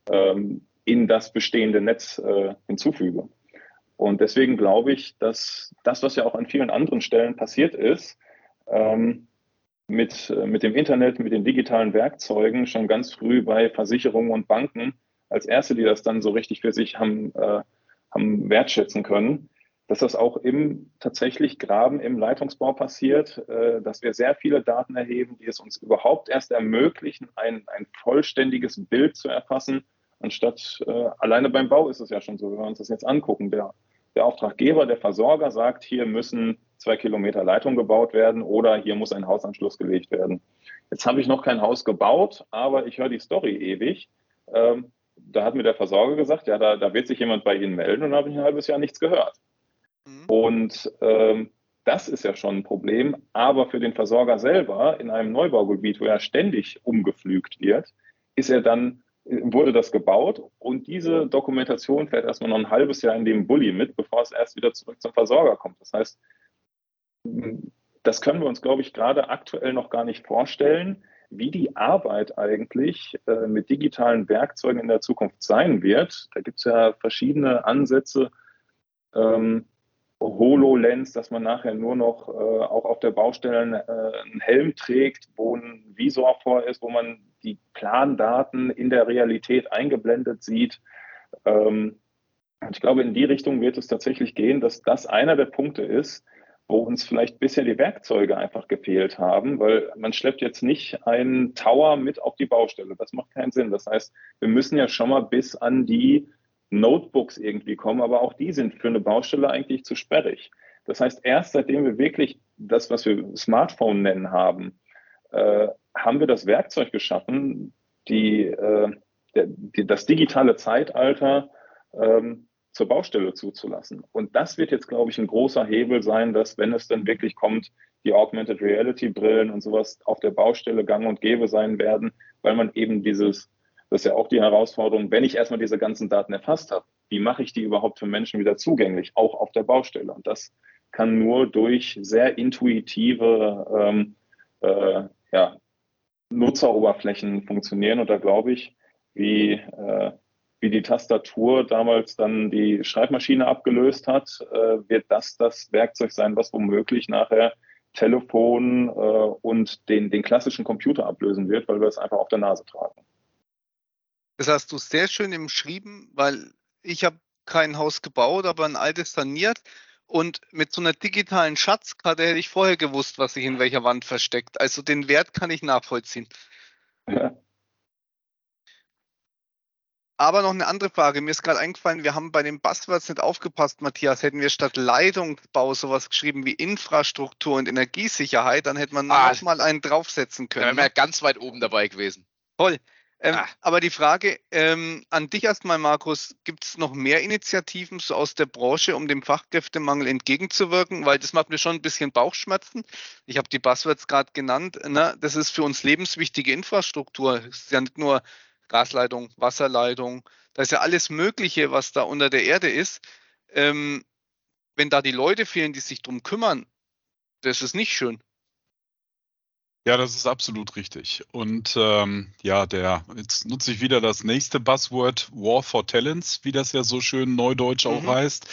ähm, in das bestehende Netz äh, hinzufüge. Und deswegen glaube ich, dass das, was ja auch an vielen anderen Stellen passiert ist, ähm, mit, äh, mit dem Internet, mit den digitalen Werkzeugen schon ganz früh bei Versicherungen und Banken als erste, die das dann so richtig für sich haben, äh, haben wertschätzen können, dass das auch im tatsächlich Graben im Leitungsbau passiert, äh, dass wir sehr viele Daten erheben, die es uns überhaupt erst ermöglichen, ein, ein vollständiges Bild zu erfassen, anstatt äh, alleine beim Bau ist es ja schon so, wenn wir uns das jetzt angucken, der der Auftraggeber, der Versorger sagt, hier müssen zwei Kilometer Leitung gebaut werden oder hier muss ein Hausanschluss gelegt werden. Jetzt habe ich noch kein Haus gebaut, aber ich höre die Story ewig. Ähm, da hat mir der Versorger gesagt, ja, da, da, wird sich jemand bei Ihnen melden und da habe ich ein halbes Jahr nichts gehört. Mhm. Und ähm, das ist ja schon ein Problem. Aber für den Versorger selber in einem Neubaugebiet, wo er ständig umgepflügt wird, ist er dann wurde das gebaut und diese Dokumentation fährt erstmal noch ein halbes Jahr in dem Bulli mit, bevor es erst wieder zurück zum Versorger kommt. Das heißt, das können wir uns, glaube ich, gerade aktuell noch gar nicht vorstellen, wie die Arbeit eigentlich äh, mit digitalen Werkzeugen in der Zukunft sein wird. Da gibt es ja verschiedene Ansätze. Ähm, HoloLens, dass man nachher nur noch äh, auch auf der Baustelle äh, einen Helm trägt, wo ein Visor vor ist, wo man die Plandaten in der Realität eingeblendet sieht. Ähm, ich glaube, in die Richtung wird es tatsächlich gehen, dass das einer der Punkte ist, wo uns vielleicht bisher die Werkzeuge einfach gefehlt haben, weil man schleppt jetzt nicht einen Tower mit auf die Baustelle. Das macht keinen Sinn. Das heißt, wir müssen ja schon mal bis an die Notebooks irgendwie kommen, aber auch die sind für eine Baustelle eigentlich zu sperrig. Das heißt, erst seitdem wir wirklich das, was wir Smartphone nennen haben, äh, haben wir das Werkzeug geschaffen, die, äh, der, die das digitale Zeitalter ähm, zur Baustelle zuzulassen. Und das wird jetzt, glaube ich, ein großer Hebel sein, dass, wenn es dann wirklich kommt, die Augmented Reality Brillen und sowas auf der Baustelle gang und gäbe sein werden, weil man eben dieses das ist ja auch die Herausforderung, wenn ich erstmal diese ganzen Daten erfasst habe, wie mache ich die überhaupt für Menschen wieder zugänglich, auch auf der Baustelle? Und das kann nur durch sehr intuitive ähm, äh, ja, Nutzeroberflächen funktionieren. Und da glaube ich, wie, äh, wie die Tastatur damals dann die Schreibmaschine abgelöst hat, äh, wird das das Werkzeug sein, was womöglich nachher Telefon äh, und den, den klassischen Computer ablösen wird, weil wir es einfach auf der Nase tragen. Das hast du sehr schön umschrieben, weil ich habe kein Haus gebaut, aber ein altes saniert. Und mit so einer digitalen Schatzkarte hätte ich vorher gewusst, was sich in welcher Wand versteckt. Also den Wert kann ich nachvollziehen. Ja. Aber noch eine andere Frage. Mir ist gerade eingefallen, wir haben bei den Buzzwords nicht aufgepasst, Matthias. Hätten wir statt Leitungsbau sowas geschrieben wie Infrastruktur und Energiesicherheit, dann hätte man ah, noch mal einen draufsetzen können. Dann wären wir ganz weit oben dabei gewesen. Toll. Ähm, ah. Aber die Frage ähm, an dich erstmal, Markus, gibt es noch mehr Initiativen so aus der Branche, um dem Fachkräftemangel entgegenzuwirken? Weil das macht mir schon ein bisschen Bauchschmerzen. Ich habe die Buzzwords gerade genannt. Ne? Das ist für uns lebenswichtige Infrastruktur. Es ist ja nicht nur Gasleitung, Wasserleitung, da ist ja alles Mögliche, was da unter der Erde ist. Ähm, wenn da die Leute fehlen, die sich drum kümmern, das ist nicht schön. Ja, das ist absolut richtig. Und ähm, ja, der, jetzt nutze ich wieder das nächste Buzzword, War for Talents, wie das ja so schön neudeutsch auch mhm. heißt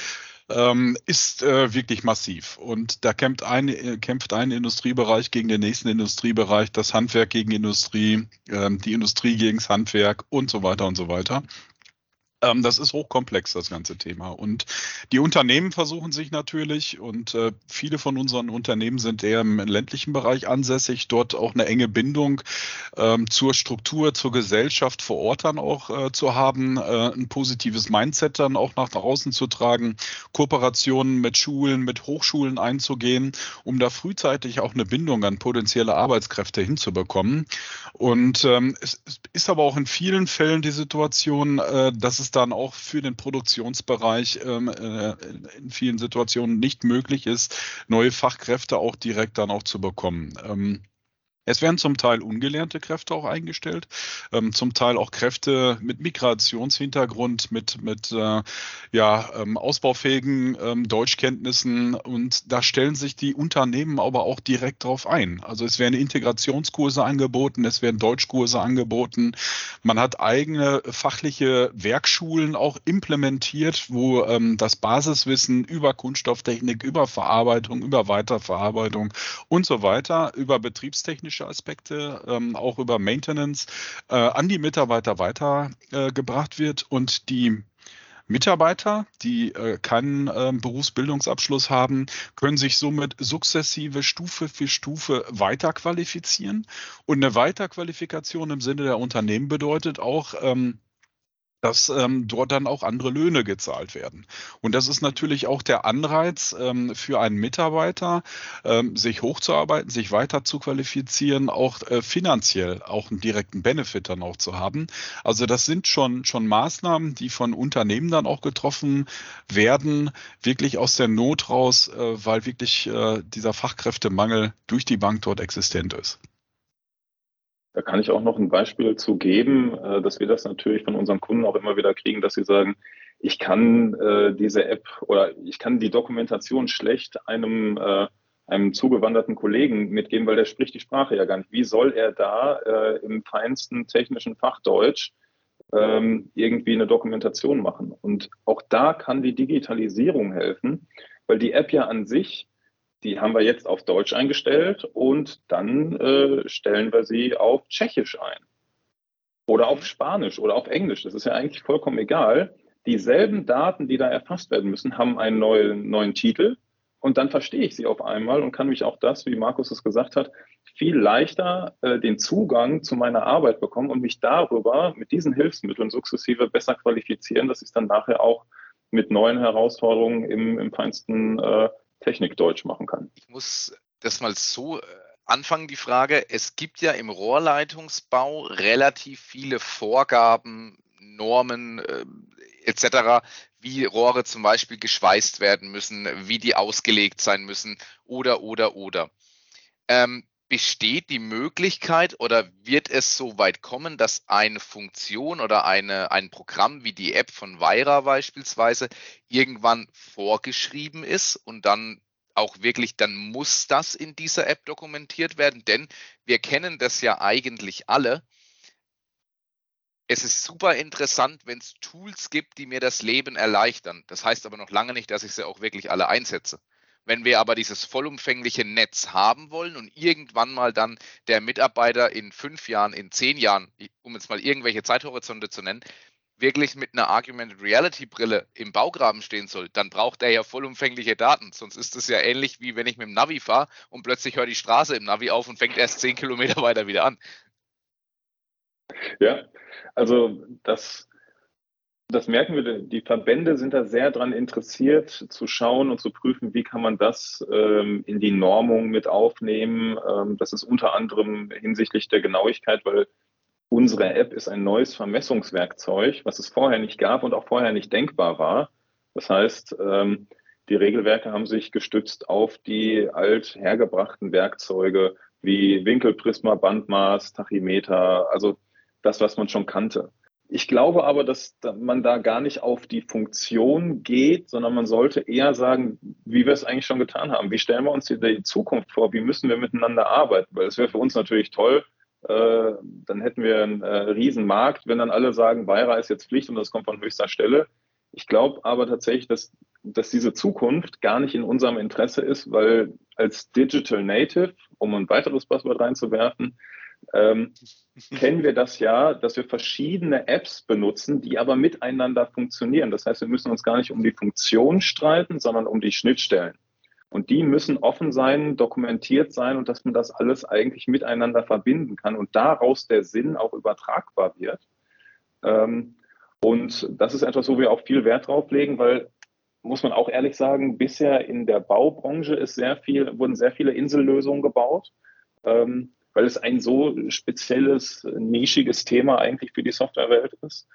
ähm, ist äh, wirklich massiv. Und da kämpft ein, äh, kämpft ein Industriebereich gegen den nächsten Industriebereich, das Handwerk gegen Industrie, äh, die Industrie gegen das Handwerk und so weiter und so weiter. Ähm, das ist hochkomplex, das ganze Thema. Und die Unternehmen versuchen sich natürlich, und äh, viele von unseren Unternehmen sind eher im ländlichen Bereich ansässig, dort auch eine enge Bindung ähm, zur Struktur, zur Gesellschaft vor Ort dann auch äh, zu haben, äh, ein positives Mindset dann auch nach draußen zu tragen, Kooperationen mit Schulen, mit Hochschulen einzugehen, um da frühzeitig auch eine Bindung an potenzielle Arbeitskräfte hinzubekommen. Und ähm, es, es ist aber auch in vielen Fällen die Situation, äh, dass es dann auch für den Produktionsbereich ähm, äh, in vielen Situationen nicht möglich ist, neue Fachkräfte auch direkt dann auch zu bekommen. Ähm, es werden zum Teil ungelernte Kräfte auch eingestellt, ähm, zum Teil auch Kräfte mit Migrationshintergrund, mit, mit äh, ja, ähm, ausbaufähigen ähm, Deutschkenntnissen und da stellen sich die Unternehmen aber auch direkt drauf ein. Also es werden Integrationskurse angeboten, es werden Deutschkurse angeboten, man hat eigene fachliche Werkschulen auch implementiert, wo ähm, das Basiswissen über Kunststofftechnik, über Verarbeitung, über Weiterverarbeitung und so weiter, über Betriebstechnik technische Aspekte, ähm, auch über Maintenance äh, an die Mitarbeiter weitergebracht äh, wird und die Mitarbeiter, die äh, keinen äh, Berufsbildungsabschluss haben, können sich somit sukzessive Stufe für Stufe weiterqualifizieren. Und eine Weiterqualifikation im Sinne der Unternehmen bedeutet auch, ähm, dass ähm, dort dann auch andere Löhne gezahlt werden. Und das ist natürlich auch der Anreiz ähm, für einen Mitarbeiter, ähm, sich hochzuarbeiten, sich weiter zu qualifizieren, auch äh, finanziell auch einen direkten Benefit dann auch zu haben. Also das sind schon, schon Maßnahmen, die von Unternehmen dann auch getroffen werden, wirklich aus der Not raus, äh, weil wirklich äh, dieser Fachkräftemangel durch die Bank dort existent ist. Kann ich auch noch ein Beispiel zu geben, äh, dass wir das natürlich von unseren Kunden auch immer wieder kriegen, dass sie sagen, ich kann äh, diese App oder ich kann die Dokumentation schlecht einem, äh, einem zugewanderten Kollegen mitgeben, weil der spricht die Sprache ja gar nicht. Wie soll er da äh, im feinsten technischen Fachdeutsch ähm, irgendwie eine Dokumentation machen? Und auch da kann die Digitalisierung helfen, weil die App ja an sich die haben wir jetzt auf Deutsch eingestellt und dann äh, stellen wir sie auf Tschechisch ein. Oder auf Spanisch oder auf Englisch. Das ist ja eigentlich vollkommen egal. Dieselben Daten, die da erfasst werden müssen, haben einen neuen, neuen Titel. Und dann verstehe ich sie auf einmal und kann mich auch das, wie Markus es gesagt hat, viel leichter äh, den Zugang zu meiner Arbeit bekommen und mich darüber mit diesen Hilfsmitteln sukzessive besser qualifizieren, dass ich es dann nachher auch mit neuen Herausforderungen im, im feinsten äh, Technik deutsch machen kann. Ich muss das mal so äh, anfangen, die Frage. Es gibt ja im Rohrleitungsbau relativ viele Vorgaben, Normen äh, etc., wie Rohre zum Beispiel geschweißt werden müssen, wie die ausgelegt sein müssen oder, oder, oder. Ähm, besteht die Möglichkeit oder wird es so weit kommen, dass eine Funktion oder eine, ein Programm wie die App von Weira beispielsweise irgendwann vorgeschrieben ist und dann auch wirklich, dann muss das in dieser App dokumentiert werden, denn wir kennen das ja eigentlich alle. Es ist super interessant, wenn es Tools gibt, die mir das Leben erleichtern. Das heißt aber noch lange nicht, dass ich sie auch wirklich alle einsetze. Wenn wir aber dieses vollumfängliche Netz haben wollen und irgendwann mal dann der Mitarbeiter in fünf Jahren, in zehn Jahren, um jetzt mal irgendwelche Zeithorizonte zu nennen, wirklich mit einer Argumented Reality Brille im Baugraben stehen soll, dann braucht er ja vollumfängliche Daten. Sonst ist es ja ähnlich wie wenn ich mit dem Navi fahre und plötzlich hört die Straße im Navi auf und fängt erst zehn Kilometer weiter wieder an. Ja, also das, das merken wir, die Verbände sind da sehr daran interessiert zu schauen und zu prüfen, wie kann man das ähm, in die Normung mit aufnehmen. Ähm, das ist unter anderem hinsichtlich der Genauigkeit, weil unsere App ist ein neues Vermessungswerkzeug, was es vorher nicht gab und auch vorher nicht denkbar war. Das heißt, ähm, die Regelwerke haben sich gestützt auf die alt hergebrachten Werkzeuge wie Winkelprisma, Bandmaß, Tachymeter, also das, was man schon kannte. Ich glaube aber, dass man da gar nicht auf die Funktion geht, sondern man sollte eher sagen, wie wir es eigentlich schon getan haben. Wie stellen wir uns die, Zukunft vor? Wie müssen wir miteinander arbeiten? Weil es wäre für uns natürlich toll, äh, dann hätten wir einen äh, riesen Markt, wenn dann alle sagen, Beira ist jetzt Pflicht und das kommt von höchster Stelle. Ich glaube aber tatsächlich, dass, dass diese Zukunft gar nicht in unserem Interesse ist, weil als Digital Native, um ein weiteres Passwort reinzuwerfen, ähm, kennen wir das ja, dass wir verschiedene Apps benutzen, die aber miteinander funktionieren. Das heißt, wir müssen uns gar nicht um die Funktion streiten, sondern um die Schnittstellen. Und die müssen offen sein, dokumentiert sein und dass man das alles eigentlich miteinander verbinden kann und daraus der Sinn auch übertragbar wird. Ähm, und das ist etwas, wo wir auch viel Wert drauf legen, weil muss man auch ehrlich sagen, bisher in der Baubranche ist sehr viel, wurden sehr viele Insellösungen gebaut, ähm, weil es ein so spezielles, nischiges Thema eigentlich für die Softwarewelt ist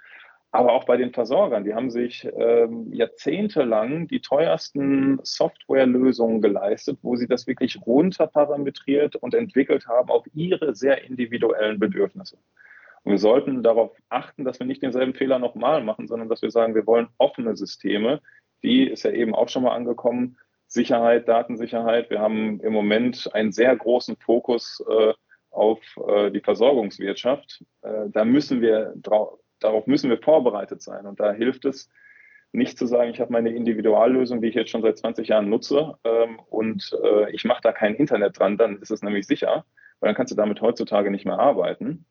aber auch bei den Versorgern. Die haben sich ähm, jahrzehntelang die teuersten Softwarelösungen geleistet, wo sie das wirklich runterparametriert und entwickelt haben auf ihre sehr individuellen Bedürfnisse. Und wir sollten darauf achten, dass wir nicht denselben Fehler nochmal machen, sondern dass wir sagen, wir wollen offene Systeme. Die ist ja eben auch schon mal angekommen. Sicherheit, Datensicherheit. Wir haben im Moment einen sehr großen Fokus äh, auf äh, die Versorgungswirtschaft. Äh, da müssen wir darauf müssen wir vorbereitet sein. Und da hilft es, nicht zu sagen, ich habe meine Individuallösung, die ich jetzt schon seit 20 Jahren nutze ähm, und äh, ich mache da kein Internet dran, dann ist es nämlich sicher, weil dann kannst du damit heutzutage nicht mehr arbeiten,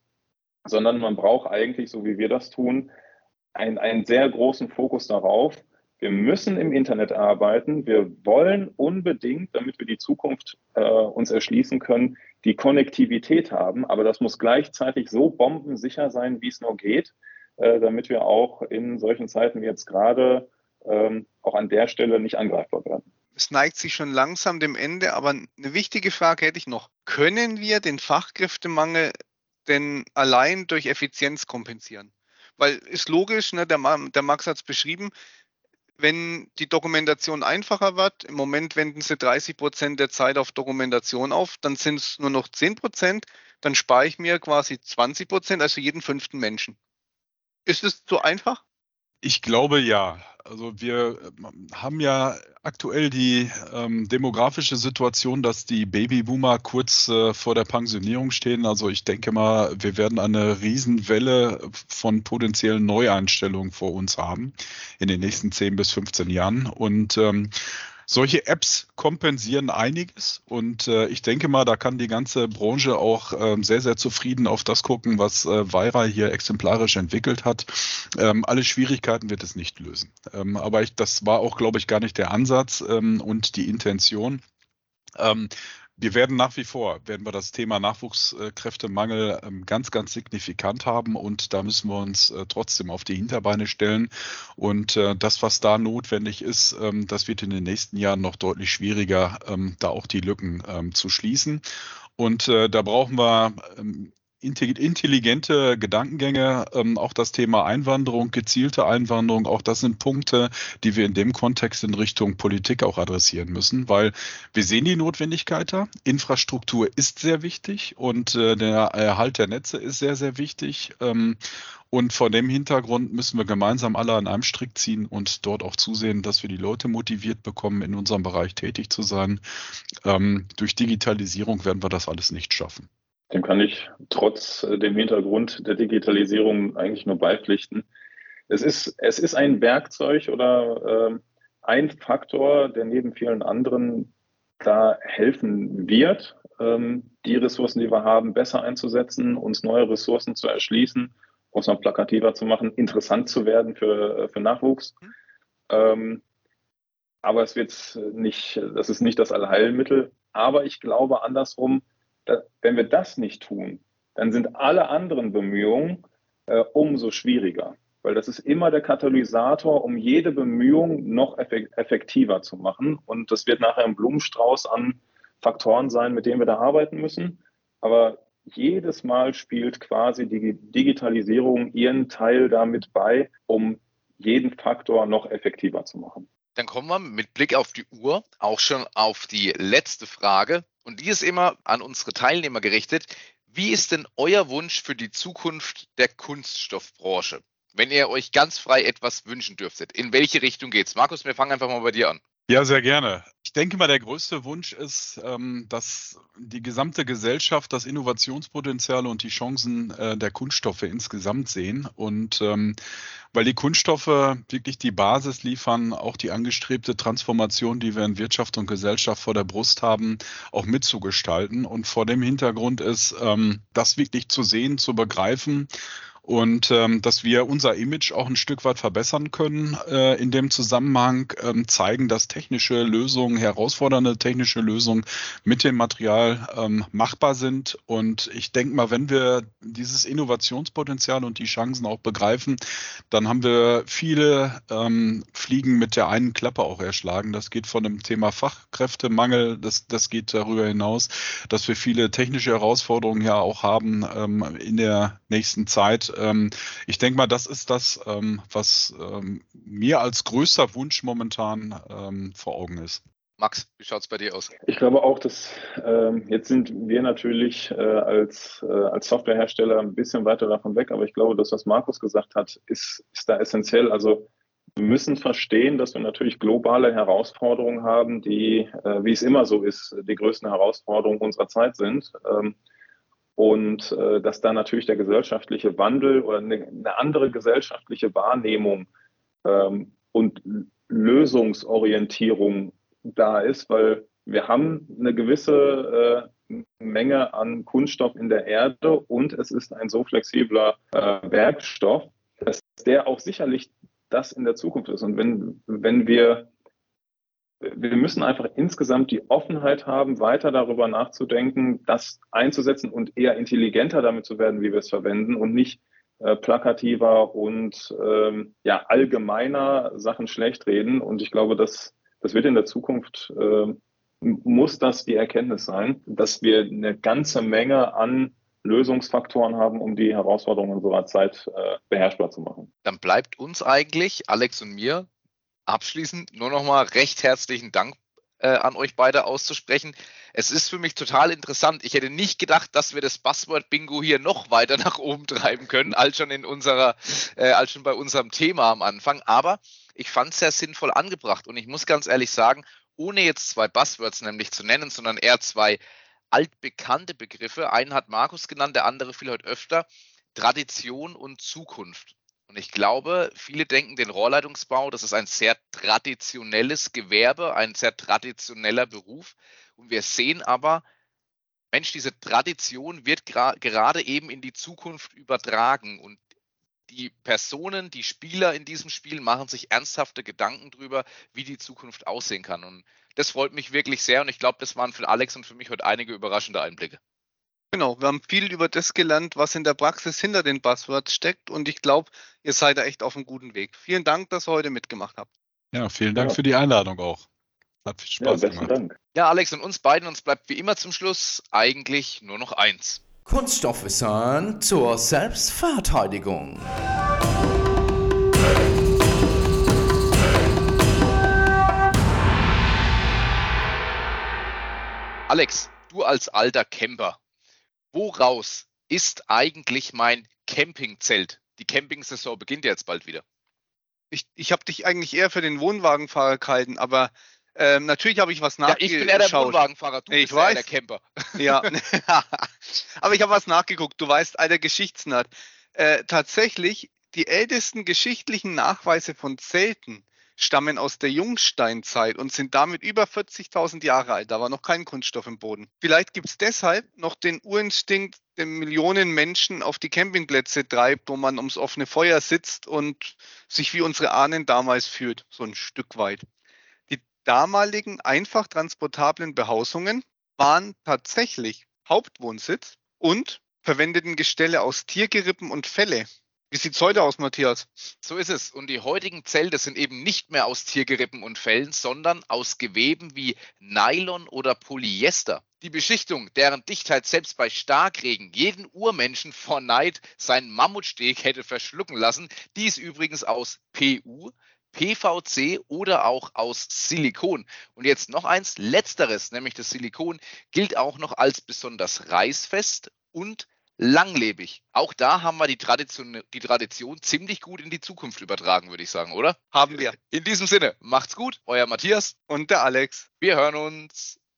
sondern man braucht eigentlich, so wie wir das tun, ein, einen sehr großen Fokus darauf. Wir müssen im Internet arbeiten. Wir wollen unbedingt, damit wir die Zukunft äh, uns erschließen können, die Konnektivität haben. Aber das muss gleichzeitig so bombensicher sein, wie es nur geht. Äh, damit wir auch in solchen Zeiten wie jetzt gerade ähm, auch an der Stelle nicht angreifbar werden. Es neigt sich schon langsam dem Ende, aber eine wichtige Frage hätte ich noch. Können wir den Fachkräftemangel denn allein durch Effizienz kompensieren? Weil ist logisch, ne, der, der Max hat es beschrieben, wenn die Dokumentation einfacher wird, im Moment wenden sie 30 Prozent der Zeit auf Dokumentation auf, dann sind es nur noch 10 Prozent, dann spare ich mir quasi 20 Prozent, also jeden fünften Menschen. Ist es zu einfach? Ich glaube ja. Also wir ähm, haben ja aktuell die ähm, demografische Situation, dass die Babyboomer kurz äh, vor der Pensionierung stehen. Also ich denke mal, wir werden eine Riesenwelle von potenziellen Neueinstellungen vor uns haben in den nächsten 10 bis 15 Jahren. Und ähm, solche Apps kompensieren einiges und äh, ich denke mal, da kann die ganze Branche auch äh, sehr, sehr zufrieden auf das gucken, was äh, Weira hier exemplarisch entwickelt hat. Ähm, alle Schwierigkeiten wird es nicht lösen. Ähm, aber ich, das war auch, glaube ich, gar nicht der Ansatz ähm, und die Intention. Ähm, wir werden nach wie vor, werden wir das Thema Nachwuchskräftemangel ähm, ganz, ganz signifikant haben und da müssen wir uns äh, trotzdem auf die Hinterbeine stellen. Und äh, das, was da notwendig ist, ähm, das wird in den nächsten Jahren noch deutlich schwieriger, ähm, da auch die Lücken zu schließen. Und äh, da brauchen wir intelligente Gedankengänge, ähm, auch das Thema Einwanderung, gezielte Einwanderung, auch das sind Punkte, die wir in dem Kontext in Richtung Politik auch adressieren müssen, weil wir sehen die Notwendigkeit da. Infrastruktur ist sehr wichtig und äh, der Erhalt der Netze ist sehr, sehr wichtig. Ähm, und vor dem Hintergrund müssen wir gemeinsam alle an einem Strick ziehen und dort auch zusehen, dass wir die Leute motiviert bekommen, in unserem Bereich tätig zu sein. Ähm, durch Digitalisierung werden wir das alles nicht schaffen. Dem kann ich trotz äh, dem Hintergrund der Digitalisierung eigentlich nur beipflichten. Es ist, es ist ein Werkzeug oder äh, ein Faktor, der neben vielen anderen da helfen wird, ähm, die Ressourcen, die wir haben, besser einzusetzen, uns neue Ressourcen zu erschließen, um es mal plakativer zu machen, interessant zu werden für, für Nachwuchs. Mhm. Ähm, aber es wird nicht, das ist nicht das Allheilmittel. Aber ich glaube andersrum, dass, wenn wir das nicht tun, dann sind alle anderen Bemühungen äh, umso schwieriger. Weil das ist immer der Katalysator, um jede Bemühung noch effektiver zu machen. Und das wird nachher ein Blumenstrauß an Faktoren sein, mit denen wir da arbeiten müssen. Aber jedes Mal spielt quasi die Digitalisierung ihren Teil damit bei, um jeden Faktor noch effektiver zu machen. Dann kommen wir mit Blick auf die Uhr auch schon auf die letzte Frage. Und die ist immer an unsere Teilnehmer gerichtet. Wie ist denn euer Wunsch für die Zukunft der Kunststoffbranche? Wenn ihr euch ganz frei etwas wünschen dürftet, in welche Richtung geht's? Markus, wir fangen einfach mal bei dir an. Ja, sehr gerne. Ich denke mal, der größte Wunsch ist, ähm, dass die gesamte Gesellschaft das Innovationspotenzial und die Chancen äh, der Kunststoffe insgesamt sehen. Und ähm, weil die Kunststoffe wirklich die Basis liefern, auch die angestrebte Transformation, die wir in Wirtschaft und Gesellschaft vor der Brust haben, auch mitzugestalten. Und vor dem Hintergrund ist, ähm, das wirklich zu sehen, zu begreifen und ähm, dass wir unser Image auch ein Stück weit verbessern können äh, in dem Zusammenhang, ähm, zeigen, dass technische Lösungen, herausfordernde technische Lösungen mit dem Material ähm, machbar sind. Und ich denke mal, wenn wir dieses Innovationspotenzial und die Chancen auch begreifen, dann haben wir viele ähm, Fliegen mit der einen Klappe auch erschlagen. Das geht von dem Thema Fachkräftemangel, das, das geht darüber hinaus, dass wir viele technische Herausforderungen ja auch haben ähm, in der nächsten Zeit ähm, ich denke mal, das ist das, ähm, was ähm, mir als größter Wunsch momentan ähm, vor Augen ist. Max, wie schaut es bei dir aus? Ich glaube auch, dass ähm, jetzt sind wir natürlich äh, als, äh, als Softwarehersteller ein bisschen weiter davon weg, aber ich glaube, das, was Markus gesagt hat, ist, ist da essentiell. Also wir müssen verstehen, dass wir natürlich globale Herausforderungen haben, die, äh, wie es immer so ist, die größten Herausforderungen unserer Zeit sind. Ähm, und äh, dass da natürlich der gesellschaftliche Wandel oder eine, eine andere gesellschaftliche Wahrnehmung ähm, und Lösungsorientierung da ist, weil wir haben eine gewisse äh, Menge an Kunststoff in der Erde und es ist ein so flexibler äh, Werkstoff, dass der auch sicherlich das in der Zukunft ist. Und wenn, wenn wir wir müssen einfach insgesamt die Offenheit haben, weiter darüber nachzudenken, das einzusetzen und eher intelligenter damit zu werden, wie wir es verwenden und nicht äh, plakativer und ähm, ja allgemeiner Sachen schlecht reden. Und ich glaube, dass das wird in der Zukunft äh, muss das die Erkenntnis sein, dass wir eine ganze Menge an Lösungsfaktoren haben, um die Herausforderungen unserer Zeit äh, beherrschbar zu machen. Dann bleibt uns eigentlich, Alex und mir, abschließend nur noch mal recht herzlichen Dank äh, an euch beide auszusprechen. Es ist für mich total interessant. Ich hätte nicht gedacht, dass wir das Buzzword-Bingo hier noch weiter nach oben treiben können, als schon in unserer, äh, als schon bei unserem Thema am Anfang. Aber ich fand es sehr sinnvoll angebracht und ich muss ganz ehrlich sagen, ohne jetzt zwei Buzzwords nämlich zu nennen, sondern eher zwei altbekannte Begriffe. Einen hat Markus genannt, der andere viel heute öfter. Tradition und Zukunft. Und ich glaube, viele denken den Rohrleitungsbau, das ist ein sehr traditionelles Gewerbe, ein sehr traditioneller Beruf. Und wir sehen aber, Mensch, diese Tradition wird gerade eben in die Zukunft übertragen. Und die Personen, die Spieler in diesem Spiel machen sich ernsthafte Gedanken darüber, wie die Zukunft aussehen kann. Und das freut mich wirklich sehr. Und ich glaube, das waren für Alex und für mich heute einige überraschende Einblicke. Genau, wir haben viel über das gelernt, was in der Praxis hinter den Buzzwords steckt und ich glaube, ihr seid da echt auf einem guten Weg. Vielen Dank, dass ihr heute mitgemacht habt. Ja, vielen Dank ja. für die Einladung auch. Hat viel Spaß ja, gemacht. Dank. Ja, Alex und uns beiden, uns bleibt wie immer zum Schluss eigentlich nur noch eins. Kunststoffwissern zur Selbstverteidigung. Alex, du als alter Camper, woraus ist eigentlich mein Campingzelt? Die Campingsaison beginnt jetzt bald wieder. Ich, ich habe dich eigentlich eher für den Wohnwagenfahrer gehalten, aber ähm, natürlich habe ich was nachgeschaut. Ja, ich bin eher der Wohnwagenfahrer, du ich bist weiß. der Camper. Ja, aber ich habe was nachgeguckt. Du weißt, alter Geschichtsnerd. Äh, tatsächlich, die ältesten geschichtlichen Nachweise von Zelten stammen aus der Jungsteinzeit und sind damit über 40.000 Jahre alt. Da war noch kein Kunststoff im Boden. Vielleicht gibt es deshalb noch den Urinstinkt, der Millionen Menschen auf die Campingplätze treibt, wo man ums offene Feuer sitzt und sich wie unsere Ahnen damals fühlt, so ein Stück weit. Die damaligen einfach transportablen Behausungen waren tatsächlich Hauptwohnsitz und verwendeten Gestelle aus Tiergerippen und Felle. Wie sieht's heute aus, Matthias? So ist es. Und die heutigen Zelte sind eben nicht mehr aus Tiergerippen und Fellen, sondern aus Geweben wie Nylon oder Polyester. Die Beschichtung, deren Dichtheit selbst bei Starkregen jeden Urmenschen vor Neid seinen Mammutsteg hätte verschlucken lassen, die ist übrigens aus PU, PVC oder auch aus Silikon. Und jetzt noch eins, letzteres, nämlich das Silikon, gilt auch noch als besonders reißfest und langlebig. Auch da haben wir die Tradition, die Tradition ziemlich gut in die Zukunft übertragen, würde ich sagen, oder? Haben wir. In diesem Sinne, macht's gut, euer Matthias und der Alex. Wir hören uns.